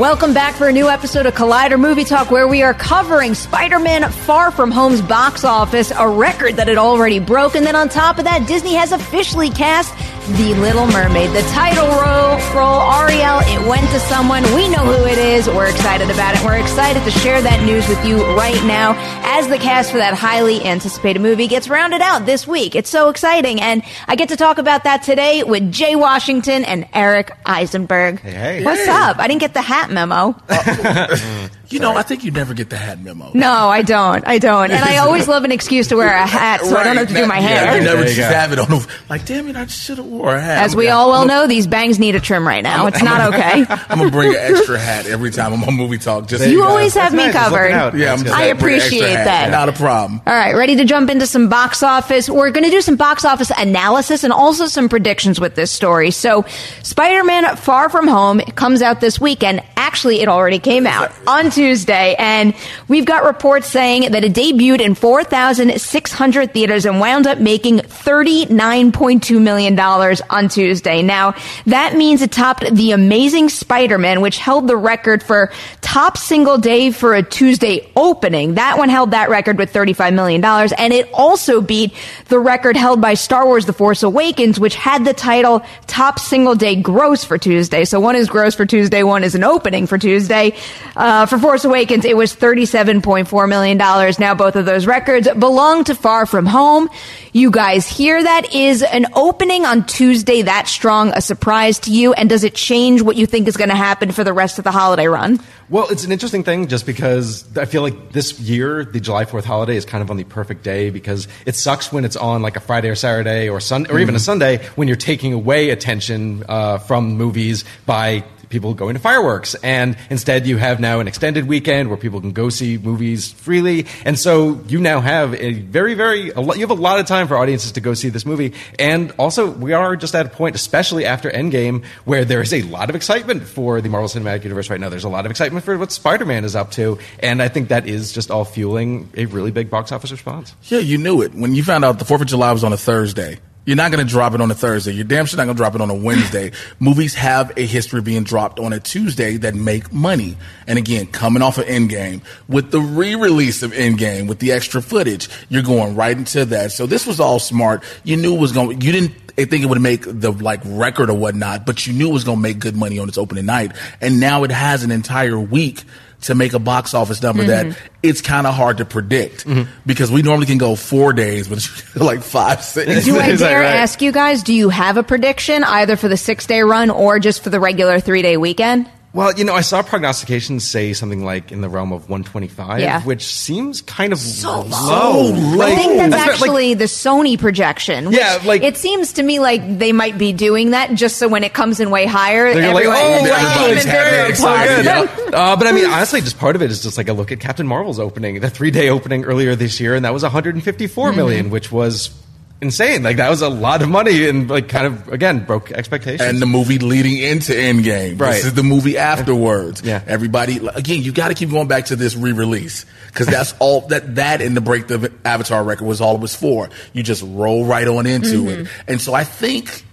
Welcome back for a new episode of Collider Movie Talk, where we are covering Spider-Man Far From Home's box office, a record that had already broken. Then on top of that, Disney has officially cast The Little Mermaid. The title role, role Ariel, it went to someone. We know who it is. We're excited about it. We're excited to share that news with you right now as the cast for that highly anticipated movie gets rounded out this week. It's so exciting. And I get to talk about that today with Jay Washington and Eric Eisenberg. Hey, hey. What's Hey. up? I didn't get the hat memo. You know, I think you never get the hat memo. No, I don't. I don't. And I always love an excuse to wear a hat so I don't have to do my hair. Yeah, hair. you never just go. have it on. The, like, damn it, I should have wore a hat. As we all well know, these bangs need a trim right now. It's not okay. I'm gonna bring an extra hat every time I'm on movie talk. Just You so guys- always have me nice. Covered. Yeah, I'm just I gonna bring an extra appreciate hat. that. Not a problem. All right, ready to jump into some box office. We're going to do some box office analysis and also some predictions with this story. So, Spider-Man Far From Home comes out this weekend. Actually, it already came out on Tuesday, and we've got reports saying that it debuted in 4,600 theaters and wound up making $39.2 million on Tuesday. Now, that means it topped The Amazing Spider-Man, which held the record for top single day for a Tuesday opening. That one held that record with $35 million. And it also beat the record held by Star Wars The Force Awakens, which had the title top single day gross for Tuesday. So one is gross for Tuesday, one is an opening for Tuesday. Uh, for Force Awakens, it was $37.4 million. Now both of those records belong to Far From Home. You guys hear that? Is an opening on Tuesday that strong a surprise to you? And does it change what you think is going to happen for the rest of the holiday run? Well, it's an interesting thing just because I feel like this year, the July 4th holiday is kind of on the perfect day because it sucks when it's on like a Friday or Saturday or Sunday or even a Sunday when you're taking away attention uh, from movies by people going to fireworks. And instead, you have now an extended weekend where people can go see movies freely. And so you now have a very, very, a lot, you have a lot of time for audiences to go see this movie. And also, we are just at a point, especially after Endgame, where there is a lot of excitement for the Marvel Cinematic Universe right now. There's a lot of excitement for what Spider Man is up to. And I think that is just all fueling a really big box office response. Yeah, you knew it when you found out the Fourth of July was on a Thursday. You're not going to drop it on a Thursday. You're damn sure not going to drop it on a Wednesday. Movies have a history of being dropped on a Tuesday that make money. And again, coming off of Endgame, with the re-release of Endgame, with the extra footage, you're going right into that. So this was all smart. You knew it was going. You didn't think it would make the like record or whatnot, but you knew it was going to make good money on its opening night. And now it has an entire week to make a box office number that mm-hmm. it's kind of hard to predict mm-hmm. because we normally can go four days, but it's like five, six. Do I dare right? ask you guys, do you have a prediction either for the six day run or just for the regular three day weekend? Well, you know, I saw prognostications say something like in the realm of 125, Yeah. which seems kind of So low. low. I think that's, That's right, like- actually the Sony projection. Which Yeah, like- it seems to me like they might be doing that just so when it comes in way higher, They're like, everyone- oh, wow, Everybody's it's happy very and so excited, good. Uh, but I mean, honestly, just part of it is just like a look at Captain Marvel's opening, the three day opening earlier this year, and that was 154 million, which was insane. Like that was a lot of money, and like kind of again broke expectations. and the movie leading into Endgame. Right. This is the movie afterwards. Yeah. Everybody, again, you got to keep going back to this re-release because that's all that that and the break the Avatar record was all it was for. You just roll right on into it, mm-hmm. and so I think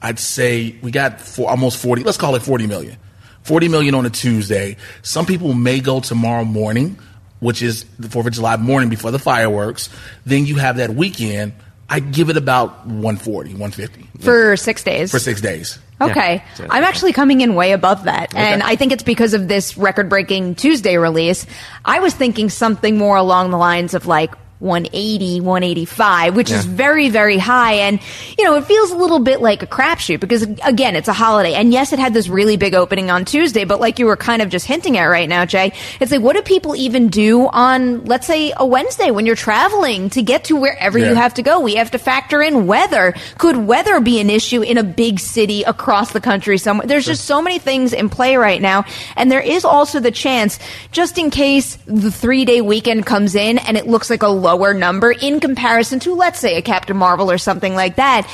I'd say we got for almost forty. Let's call it forty million. Forty million on a Tuesday. Some people may go tomorrow morning, which is the Fourth of July morning before the fireworks. Then you have that weekend. I'd give it about 140, 150 for six days. for six days. Okay. Yeah. I'm actually coming in way above that. And I think it's because of this record breaking Tuesday release. I was thinking something more along the lines of like 180, 185, which is very, very high. And, you know, it feels a little bit like a crapshoot because, again, it's a holiday. And yes, it had this really big opening on Tuesday, but like you were kind of just hinting at right now, Jay, it's like, what do people even do on, let's say, a Wednesday when you're traveling to get to wherever you have to go? We have to factor in weather. Could weather be an issue in a big city across the country somewhere? There's just so many things in play right now. And there is also the chance, just in case the three day weekend comes in and it looks like a lower number in comparison to, let's say, a Captain Marvel or something like that.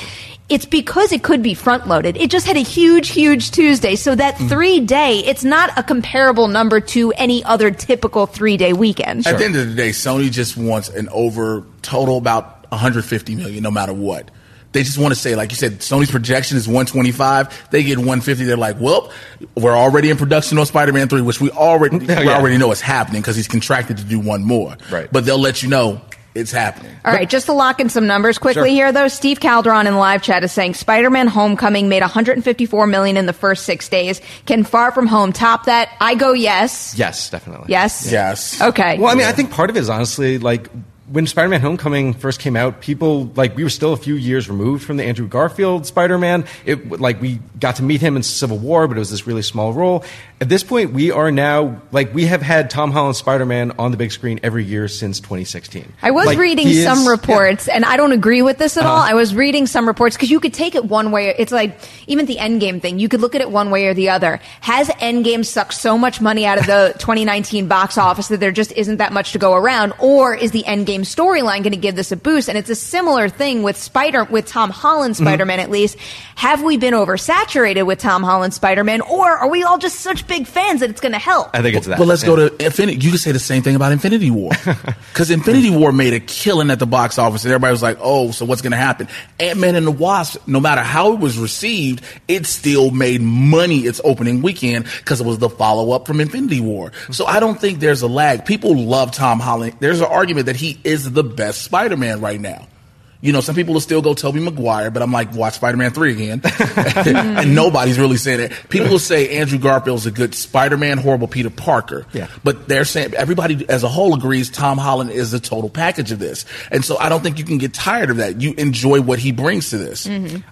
It's because it could be front loaded. It just had a huge, huge Tuesday. So that mm. three day, it's not a comparable number to any other typical three day weekend. At the end of the day, Sony just wants an over total about 150 million, no matter what. They just want to say, like you said, Sony's projection is 125. They get 150. They're like, well, we're already in production on Spider-Man 3, which we already we Yeah. already know is happening because he's contracted to do one more. Right. But they'll let you know it's happening. All right, just to lock in some numbers quickly Sure. here, though. Steve Calderon in the live chat is saying Spider-Man: Homecoming made 154 million in the first six days. Can Far From Home top that? I go yes. yes, definitely. Yes. Yes. Okay. Well, I mean, I think part of it is honestly like when Spider-Man: Homecoming first came out, people like we were still a few years removed from the Andrew Garfield Spider-Man. It like we got to meet him in Civil War, but it was this really small role. At this point, we are now like we have had Tom Holland Spider-Man on the big screen every year since 2016. I was Like, reading is- some yeah. reports, and I don't agree with this at all. Uh-huh. I was reading some reports because you could take it one way. It's like even the Endgame thing. You could look at it one way or the other. Has Endgame sucked so much money out of the 2019 box office that there just isn't that much to go around, or is the Endgame storyline going to give this a boost? And it's a similar thing with Spider with Tom Holland Mm-hmm. Spider-Man. At least, have we been oversaturated with Tom Holland Spider-Man, or are we all just such big fans that it's going to help? I think it's that. But let's Yeah. go to Infinity. You could say the same thing about Infinity War, because Infinity War made a killing at the box office, and everybody was like, "Oh, so what's going to happen?" Ant Man and the Wasp, no matter how it was received, it still made money its opening weekend because it was the follow up from Infinity War. So I don't think there's a lag. People love Tom Holland. There's an argument that he is the best Spider Man right now. You know, some people will still go Tobey Maguire, but I'm like, watch Spider-Man 3 again. and nobody's really saying it. People will say Andrew Garfield's a good Spider-Man, horrible Peter Parker. Yeah. But they're saying, everybody as a whole agrees Tom Holland is the total package of this. And so I don't think you can get tired of that. You enjoy what he brings to this.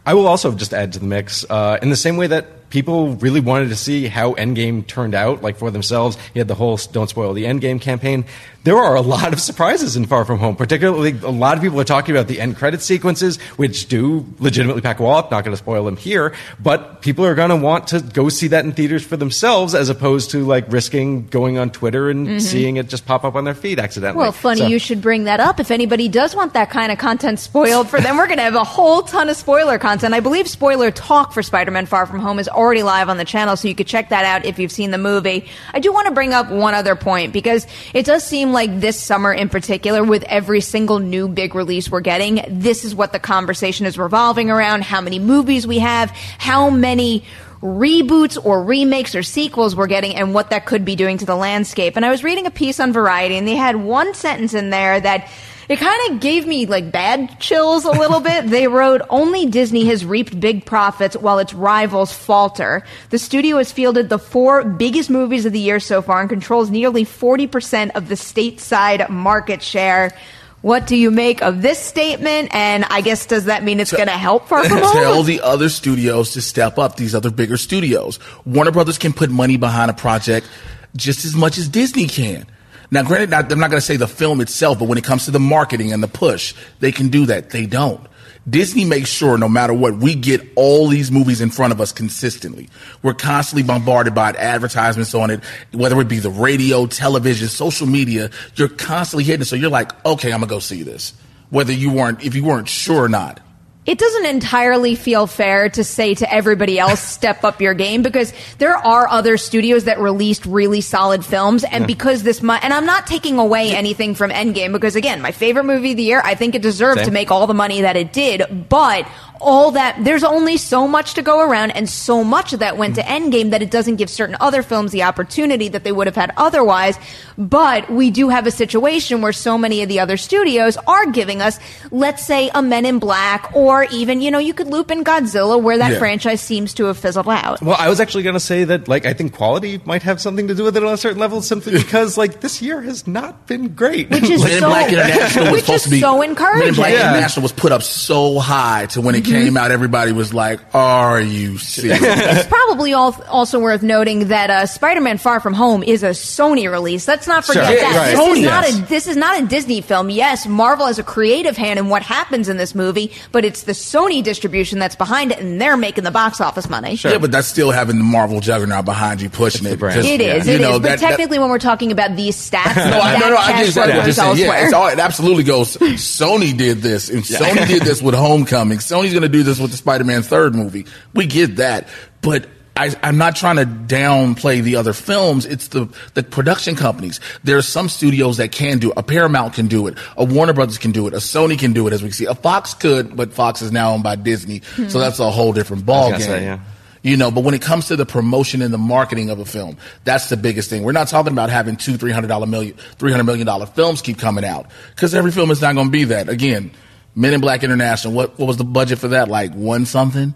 I will also just add to the mix uh, in the same way that people really wanted to see how Endgame turned out, like for themselves. You had the whole "Don't spoil the Endgame" campaign. There are a lot of surprises in Far From Home. Particularly, a lot of people are talking about the end credit sequences, which do legitimately pack a wallop. Not going to spoil them here, but people are going to want to go see that in theaters for themselves, as opposed to like risking going on Twitter and mm-hmm. seeing it just pop up on their feed accidentally. Well, funny So- you should bring that up. If anybody does want that kind of content spoiled for them, we're going to have a whole ton of spoiler content. I believe spoiler talk for Spider-Man Far From Home is already live on the channel, so you could check that out if you've seen the movie. I do want to bring up one other point because it does seem like this summer in particular, with every single new big release we're getting, this is what the conversation is revolving around. How many movies we have, how many reboots or remakes or sequels we're getting and what that could be doing to the landscape. And I was reading a piece on Variety and they had one sentence in there that it kind of gave me like bad chills a little bit. They wrote, only Disney has reaped big profits while its rivals falter. The studio has fielded the four biggest movies of the year so far and controls nearly 40% of the stateside market share. What do you make of this statement? And I guess does that mean it's going to help Far From Home? Tell the other studios to step up. These other bigger studios. Warner Brothers can put money behind a project just as much as Disney can. Now, granted, I'm not going to say the film itself, but when it comes to the marketing and the push, they can do that. They don't. Disney makes sure no matter what, we get all these movies in front of us consistently. We're constantly bombarded by advertisements on it, whether it be the radio, television, social media. You're constantly hitting it. So you're like, okay, I'm going to go see this. Whether you weren't, if you weren't sure or not. It doesn't entirely feel fair to say to everybody else, step up your game because there are other studios that released really solid films. And because this, mu- and I'm not taking away anything from Endgame because again, my favorite movie of the year, I think it deserved Same. to make all the money that it did, but all that, there's only so much to go around and so much of that went to mm. Endgame that it doesn't give certain other films the opportunity that they would have had otherwise. But we do have a situation where so many of the other studios are giving us, let's say, a Men in Black, or even, you know, you could loop in Godzilla, where that Yeah. franchise seems to have fizzled out. Well, I was actually going to say that, like, I think quality might have something to do with it on a certain level, simply because, like, this year has not been great. Which is Men in so- Black International was supposed to be so Men in Black encouraging. Yeah. International was put up so high to when it came out, everybody was like, "Are you serious?" It's probably all, also worth noting that uh, Spider-Man: Far From Home is a Sony release. Let's not forget Sure. that. Yeah, right. This Sony, is not yes. a this is not a Disney film. Yes, Marvel has a creative hand in what happens in this movie, but it's the Sony distribution that's behind it, and they're making the box office money. Yeah, but that's still having the Marvel juggernaut behind you pushing It's it. the brand. because, It is, you it is. know, But that- that- technically, when we're talking about these stats, No, I, that no, no, I cash just, flow I goes just saying, yeah, it's all, it absolutely goes. Sony did this, and Sony did this with Homecoming. Sony's going to do this with the Spider-Man third movie. We get that, but I, I'm not trying to downplay the other films. It's the the production companies. There are some studios that can do it. A Paramount can do it. A Warner Brothers can do it. A Sony can do it, as we see. A Fox could, but Fox is now owned by Disney, so hmm. that's a whole different ball game. say, yeah. You know, but when it comes to the promotion and the marketing of a film, that's the biggest thing. We're not talking about having two, three hundred dollar million, three hundred million dollar films keep coming out because every film is not going to be that. Again, Men in Black International. What what was the budget for that? Like one something,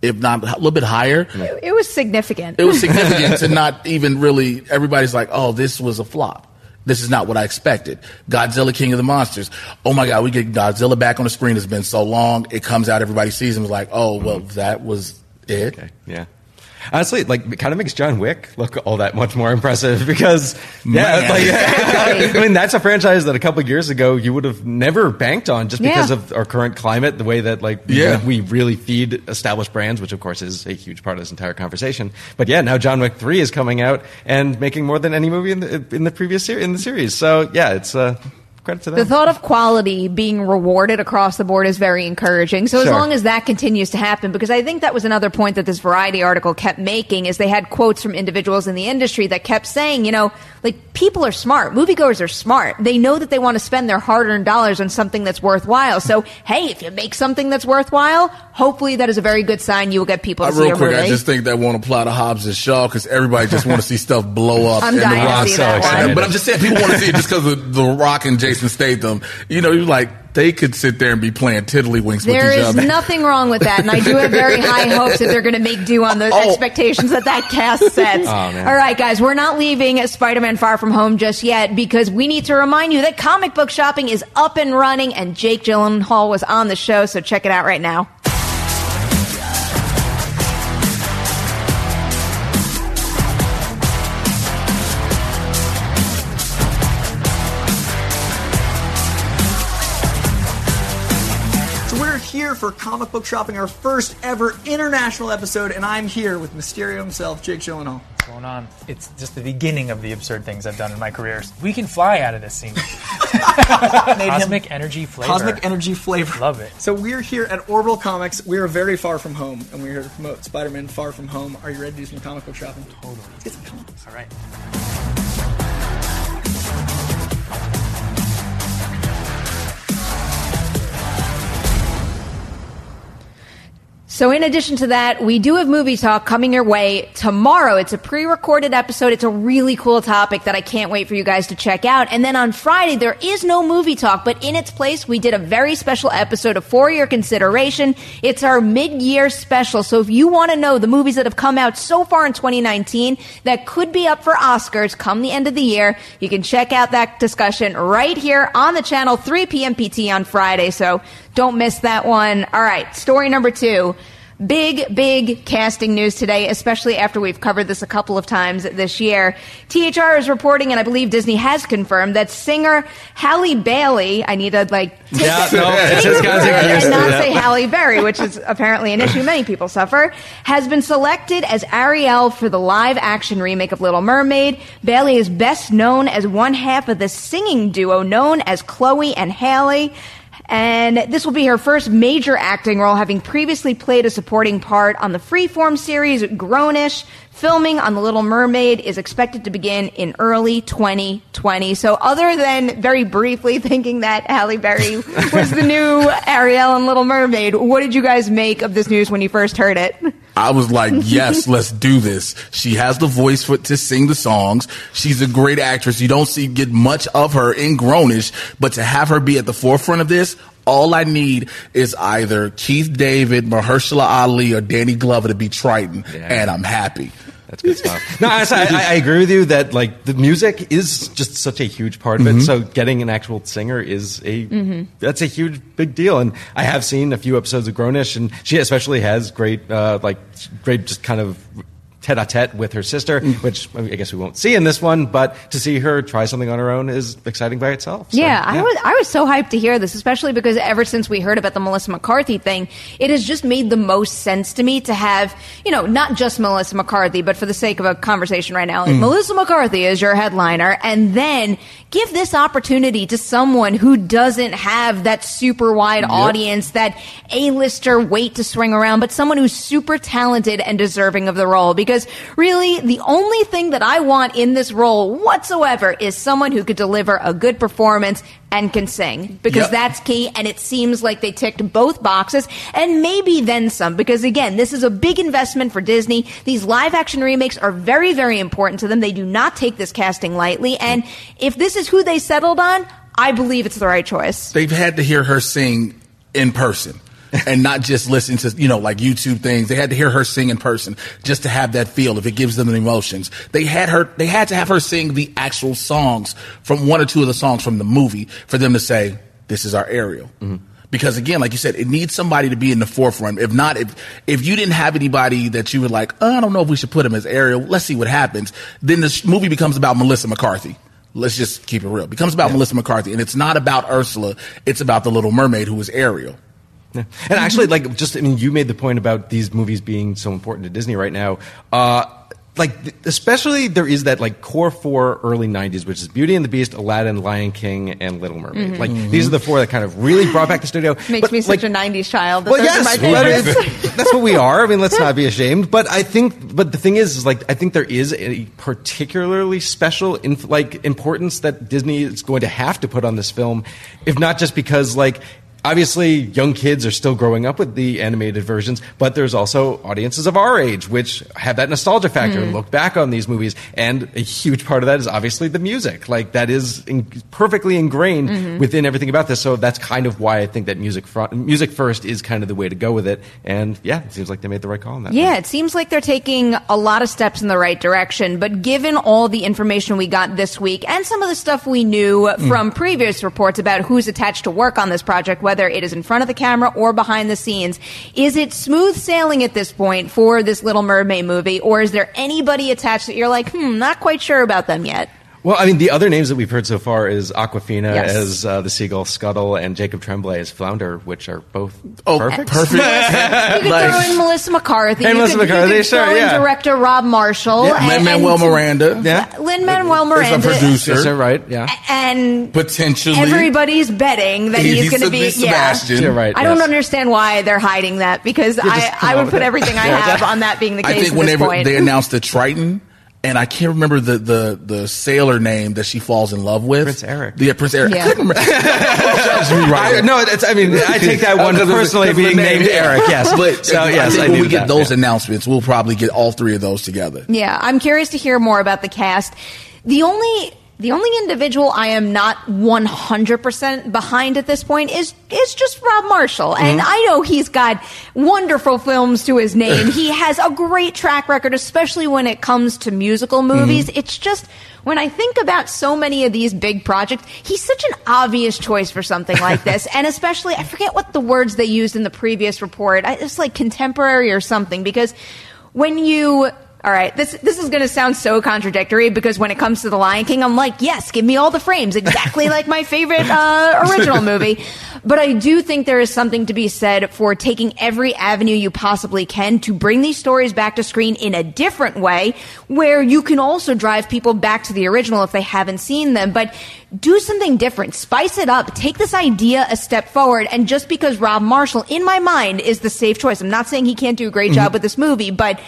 if not a little bit higher. It was significant. It was significant to not even really. Everybody's like, oh, this was a flop. This is not what I expected. Godzilla, King of the Monsters. Oh my God, we get Godzilla back on the screen. It's been so long. It comes out, everybody sees him. It's like, oh, well, that was it. Okay, yeah. Honestly, like it kind of makes John Wick look all that much more impressive because yeah, Man. like I mean that's a franchise that a couple of years ago you would have never banked on just because Yeah. of our current climate, the way that like we, Yeah. we really feed established brands, which of course is a huge part of this entire conversation. But yeah, now John Wick three is coming out and making more than any movie in the in the previous ser- in the series. So yeah, it's uh, credit to them. The thought of quality being rewarded across the board is very encouraging. So as long as that continues to happen, because I think that was another point that this Variety article kept making, is they had quotes from individuals in the industry that kept saying, you know, like people are smart, moviegoers are smart. They know that they want to spend their hard-earned dollars on something that's worthwhile. So hey, if you make something that's worthwhile, hopefully that is a very good sign. You will get people to Uh, see real quick, movie. I just think that won't apply to Hobbs and Shaw because everybody just want to see stuff blow up. I'm and dying the to Rock. see that one. But I'm just saying, people want to see it just because of the Rock and Jason Statham. You know, you're like they could sit there and be playing tiddlywinks There with each is other. nothing wrong with that, and I do have very high hopes that they're going to make do on the Oh. expectations that that cast sets. Oh, man. All right, guys, we're not leaving Spider-Man Far From Home just yet because we need to remind you that comic book shopping is up and running, and Jake Gyllenhaal was on the show, so check it out right now. For comic book shopping, our first ever international episode, and I'm here with Mysterio himself, Jake Gyllenhaal. What's going on? It's just the beginning of the absurd things I've done in my career. We can fly out of this scene. Cosmic energy flavor. Cosmic Energy Flavor. Love it. So we're here at Orbital Comics. We are very far from home, and we're here to promote Spider-Man Far From Home. Are you ready to do some comic book shopping? Totally. Let's get some comics. All right. So, in addition to that, we do have movie talk coming your way tomorrow. It's a pre recorded episode. It's a really cool topic that I can't wait for you guys to check out. And then on Friday, there is no movie talk, but in its place, we did a very special episode of For Your Consideration. It's our mid year special. So, if you want to know the movies that have come out so far in 2019 that could be up for Oscars come the end of the year, you can check out that discussion right here on the channel, 3 p.m. PT on Friday. So, don't miss that one. All right, story number two. Big, big casting news today, especially after we've covered this a couple of times this year. THR is reporting, and I believe Disney has confirmed, that singer Halle Bailey, I need to like take Yeah, it- no, take it's just the gotta take word it and not say Halle Berry, which is apparently an issue many people suffer, has been selected as Ariel for the live action remake of Little Mermaid. Bailey is best known as one half of the singing duo known as Chloe and Halle. And this will be her first major acting role, having previously played a supporting part on the Freeform series Grown-ish. Filming on The Little Mermaid is expected to begin in early 2020. So, other than very briefly thinking that Halle Berry was the new Ariel in Little Mermaid, what did you guys make of this news when you first heard it? I was like, yes, let's do this. She has the voice for to sing the songs. She's a great actress. You don't see get much of her in Grown-ish, but to have her be at the forefront of this, all I need is either Keith David, Mahershala Ali, or Danny Glover to be Triton, and I'm happy. That's good stuff. No, honestly, I, I agree with you that like the music is just such a huge part of it. Mhm. So getting an actual singer is a Mhm. that's a huge big deal. And I have seen a few episodes of Grown-ish, and she especially has great uh, like great just kind of tete-a-tete with her sister, which I guess we won't see in this one. But to see her try something on her own is exciting by itself. So, yeah, I was I was so hyped to hear this, especially because ever since we heard about the Melissa McCarthy thing, it has just made the most sense to me to have, you know, not just Melissa McCarthy, but for the sake of a conversation right now, like Mm. Melissa McCarthy is your headliner, and then give this opportunity to someone who doesn't have that super wide Yep. audience, that A-lister weight to swing around, but someone who's super talented and deserving of the role. Because really, the only thing that I want in this role whatsoever is someone who could deliver a good performance and can sing. Because Yep. that's key, and it seems like they ticked both boxes, and maybe then some. Because again, this is a big investment for Disney. These live action remakes are very, very important to them. They do not take this casting lightly, and if this is who they settled on, I believe it's the right choice. They've had to hear her sing in person. And not just listen to you know like YouTube things. They had to hear her sing in person just to have that feel. If it gives them the emotions, they had her. They had to have her sing the actual songs from one or two of the songs from the movie for them to say this is our Ariel. Mm-hmm. Because again, like you said, it needs somebody to be in the forefront. If not, if if you didn't have anybody that you were like, oh, I don't know if we should put him as Ariel. Let's see what happens. Then this movie becomes about Melissa McCarthy. Let's just keep it real. It becomes about Melissa McCarthy, and it's not about Ursula. It's about the Little Mermaid, who is Ariel. Yeah. And actually, like, just I mean, you made the point about these movies being so important to Disney right now. Uh, like, especially there is that like core four early '90s, which is Beauty and the Beast, Aladdin, Lion King, and Little Mermaid. Mhm. Like, Mhm. these are the four that kind of really brought back the studio. Makes But, me like, such a 90s child. well, yes, my but favorites. it's- that's what we are. I mean, let's not be ashamed. But I think, but the thing is, is like I think there is a particularly special, inf- like importance that Disney is going to have to put on this film, if not just because like. Obviously, young kids are still growing up with the animated versions, but there's also audiences of our age which have that nostalgia factor and Mm. look back on these movies. And a huge part of that is obviously the music. Like that is in- perfectly ingrained Mhm. within everything about this. So that's kind of why I think that music front, music first is kind of the way to go with it. And yeah, it seems like they made the right call on that. Yeah, it seems like they're taking a lot of steps in the right direction, but given all the information we got this week and some of the stuff we knew Mm. from previous reports about who's attached to work on this project, whether it is in front of the camera or behind the scenes, is it smooth sailing at this point for this Little Mermaid movie, or is there anybody attached that you're like, hmm, not quite sure about them yet? Well, I mean, the other names that we've heard so far is Awkwafina Yes. as uh, the seagull Scuttle and Jacob Tremblay as Flounder, which are both oh, perfect. perfect. You could throw in Melissa McCarthy. And you Melissa could, you McCarthy, could sure, throw in yeah. director Rob Marshall. Yeah, and, Manuel and Miranda. Yeah. Lin Manuel Miranda. Is a producer. Is right? Yeah. And Potentially. everybody's betting that he's, he's going to be. the Yeah, You're right, I don't yes. understand why they're hiding that because I, I would put it. everything I have on that being the case I think at this whenever point. they announced the Triton, and I can't remember the, the, the sailor name that she falls in love with. Prince Eric. Yeah, Prince Eric. Yeah. I couldn't remember. I, no, it's, I mean, I take that one Because of the- personally the being name. named Eric. Yes, But so I yes, think I when we get that, those yeah. announcements, we'll probably get all three of those together. Yeah, I'm curious to hear more about the cast. The only the only individual I am not 100% behind at this point is is just Rob Marshall. And mm-hmm. I know he's got wonderful films to his name. he has a great track record especially when it comes to musical movies. Mm-hmm. It's just when I think about so many of these big projects, he's such an obvious choice for something like this. and especially, I forget what the words they used in the previous report. I- It's like contemporary or something because when you all right, this this is going to sound so contradictory because when it comes to the Lion King, I'm like, yes, give me all the frames, exactly like my favorite uh, original movie. But I do think there is something to be said for taking every avenue you possibly can to bring these stories back to screen in a different way, where you can also drive people back to the original if they haven't seen them. But do something different, spice it up, take this idea a step forward. And just because Rob Marshall, in my mind, is the safe choice, I'm not saying he can't do a great job with this movie, but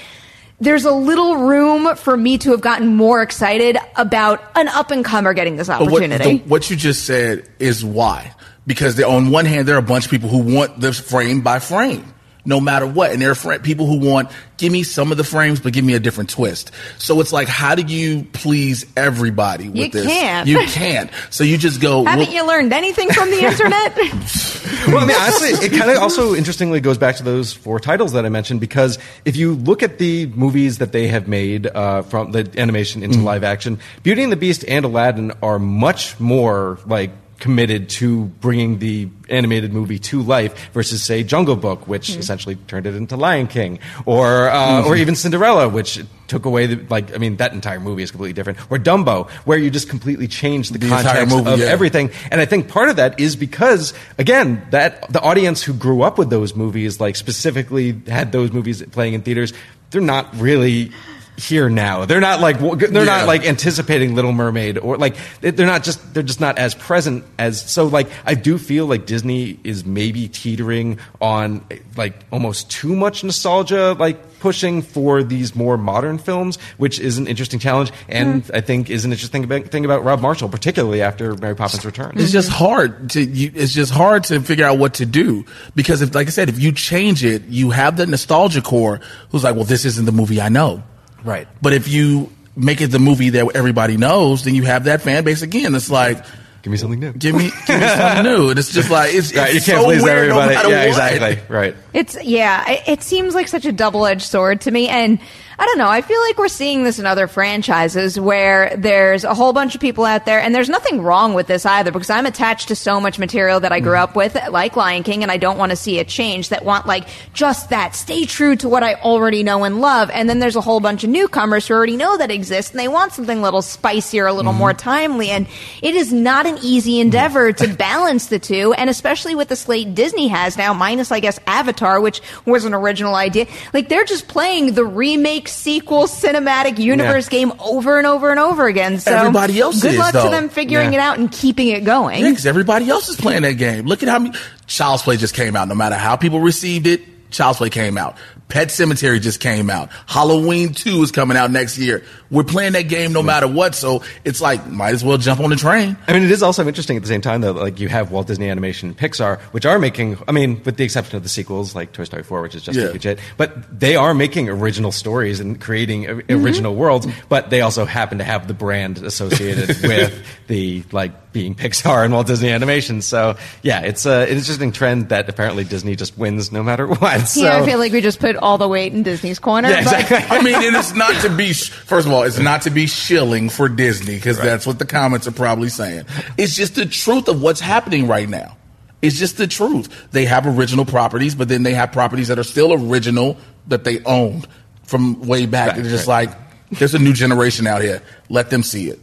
there's a little room for me to have gotten more excited about an up and comer getting this But what, opportunity. the- what you just said is why. Because on one hand, there are a bunch of people who want this frame by frame, no matter what. And there are fr- people who want, give me some of the frames, but give me a different twist. So it's like, how do you please everybody with You this? can't. You can't. So you just go, Haven't well, you learned anything from the internet? Well, I mean, honestly, it kind of also interestingly goes back to those four titles that I mentioned because if you look at the movies that they have made uh, from the animation into Mm-hmm. live action, Beauty and the Beast and Aladdin are much more like committed to bringing the animated movie to life versus say Jungle Book which Mm-hmm. essentially turned it into Lion King or uh, or even Cinderella which took away the like I mean that entire movie is completely different or Dumbo where you just completely change the, The context movie, of yeah. everything everything. And I think part of that is because, again, that the audience who grew up with those movies, like specifically had those movies playing in theaters, they're not really here now. They're not like they're Yeah. not like anticipating Little Mermaid or like they- they're not just they're just not as present as so like I do feel like Disney is maybe teetering on like almost too much nostalgia like pushing for these more modern films which is an interesting challenge and hmm. I think is an interesting about- thing about Rob Marshall particularly after Mary Poppins Returns. It's just hard to you, it's just hard to figure out what to do because if like I said if you change it you have the nostalgia core who's like well this isn't the movie I know Right. but if you make it the movie that everybody knows then you have that fan base again it's like Give me something new. give me give me something new and it's just like it's, Right, you can't so please weird everybody. matter yeah, what. exactly. Right. It's yeah, it, it seems like such a double-edged sword to me and I don't know, I feel like we're seeing this in other franchises where there's a whole bunch of people out there and there's nothing wrong with this either because I'm attached to so much material that I grew up with like Lion King and I don't want to see it change that want like just that. Stay true to what I already know and love and then there's a whole bunch of newcomers who already know that exists and they want something a little spicier, a little mm-hmm. more timely and it is not an easy endeavor to balance the two and especially with the slate Disney has now minus I guess Avatar which was an original idea. Like they're just playing the remake sequel cinematic universe Yeah. game over and over and over again. So Everybody else good is, luck to them figuring Yeah. it out and keeping it going. Yeah, 'cause everybody else is playing that game. Look at how many Child's Play just came out. No matter how people received it, Child's Play came out. Pet Sematary just came out. Halloween 2 is coming out next year. We're playing that game no matter what, so it's like might as well jump on the train. I mean, it is also interesting at the same time, though. Like you have Walt Disney Animation and Pixar, which are making. I mean, with the exception of the sequels, like Toy Story 4, which is just Yeah. a huge hit, but they are making original stories and creating o- mm-hmm. original worlds. But they also happen to have the brand associated with the like being Pixar and Walt Disney Animation. So yeah, it's a an interesting trend that apparently Disney just wins no matter what. So Yeah, I feel like we just put all the weight in Disney's corner. Yeah, but- exactly. I mean, and it's not to be, sh- first of all, it's not to be shilling for Disney, because that's what the comments are probably saying. It's just the truth of what's happening right now. It's just the truth. They have original properties, but then they have properties that are still original that they owned from way back. Right, They're just right. like, there's a new generation out here. Let them see it.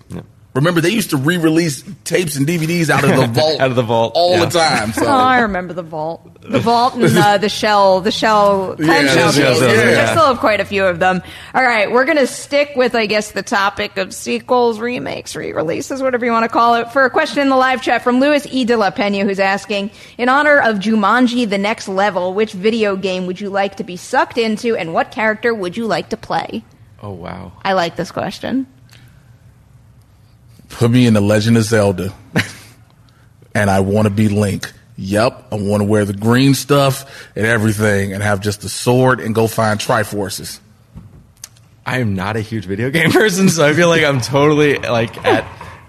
Remember, they used to re-release tapes and DVDs out of the vault, Out of the vault, all yeah. the time. So. Oh, I remember the vault, the vault, and uh, the shell, the shell, clam Yeah, shell cases. yeah. which I still have quite a few of them. All right, we're gonna stick with, I guess, the topic of sequels, remakes, re-releases, whatever you want to call it. For a question in the live chat from Luis E. de la Pena, who's asking, in honor of Jumanji: The Next Level, which video game would you like to be sucked into, and what character would you like to play? Oh wow. I like this question. Put me in the Legend of Zelda, and I want to be Link. Yep, I want to wear the green stuff and everything, and have just the sword and go find Triforces. I am not a huge video game person, so I feel like I'm totally like at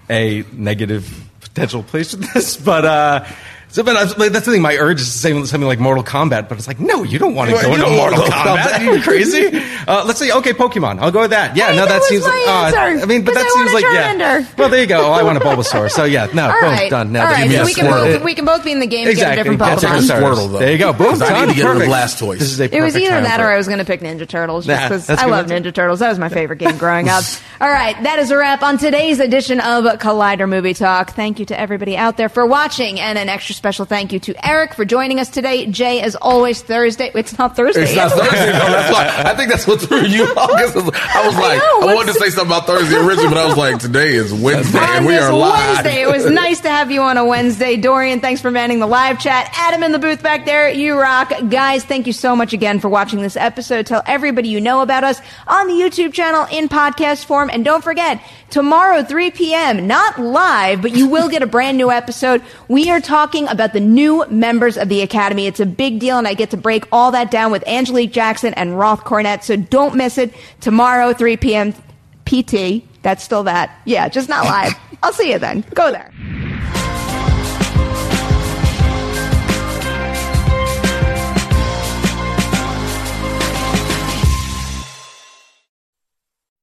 a negative potential place with this. But uh, so, but I was- like, that's the thing. My urge is to say something like Mortal Kombat, but it's like, no, you don't want to go into wanna Mortal Kombat. Kombat. Are you crazy? Uh, let's say, okay, Pokemon. I'll go with that. Yeah, Hey, no, that that, seems. my uh, I mean, but that I seems want a like yeah. Well, there you go. Oh, I want a Bulbasaur. So yeah, no, All boom, right, done. Now all that right. you So we can Squirtle. both we can both be in the game. Exactly. Get a different Get Pokemon. different starters. Squirtle, though. There you go. Boom. 'Cause I need done. to get rid of Perfect. Blastoise. This is a It was either that or. I was going to pick Ninja Turtles just because that's I love Ninja Turtles. That was my favorite game growing up. All right, that is a wrap on today's edition of Collider Movie Talk. Thank you to everybody out there for watching, and an extra special thank you to Eric for joining us today. Jay, as always, Thursday. It's not Thursday. It's not Thursday. though. That's why I think that's what threw you off. I was like, know, I, wanted to say something about Thursday originally, but I was like, today is Wednesday and we are live. Wednesday. It was nice to have you on a Wednesday. Dorian, thanks for manning the live chat. Adam in the booth back there, you rock. Guys, thank you so much again for watching this episode. Tell everybody you know about us on the YouTube channel in podcast form. And don't forget, tomorrow, 3 p.m., not live, but you will get a brand new episode. We are talking about the new members of the Academy. It's a big deal, and I get to break all that down with Angelique Jackson and Roth Cornet. So don't miss it. Tomorrow, 3 p.m. PT. That's still that. Yeah, just not live. I'll see you then. Go there.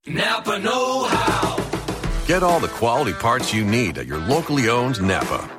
Napa Know How. Get all the quality parts you need at your locally owned Napa.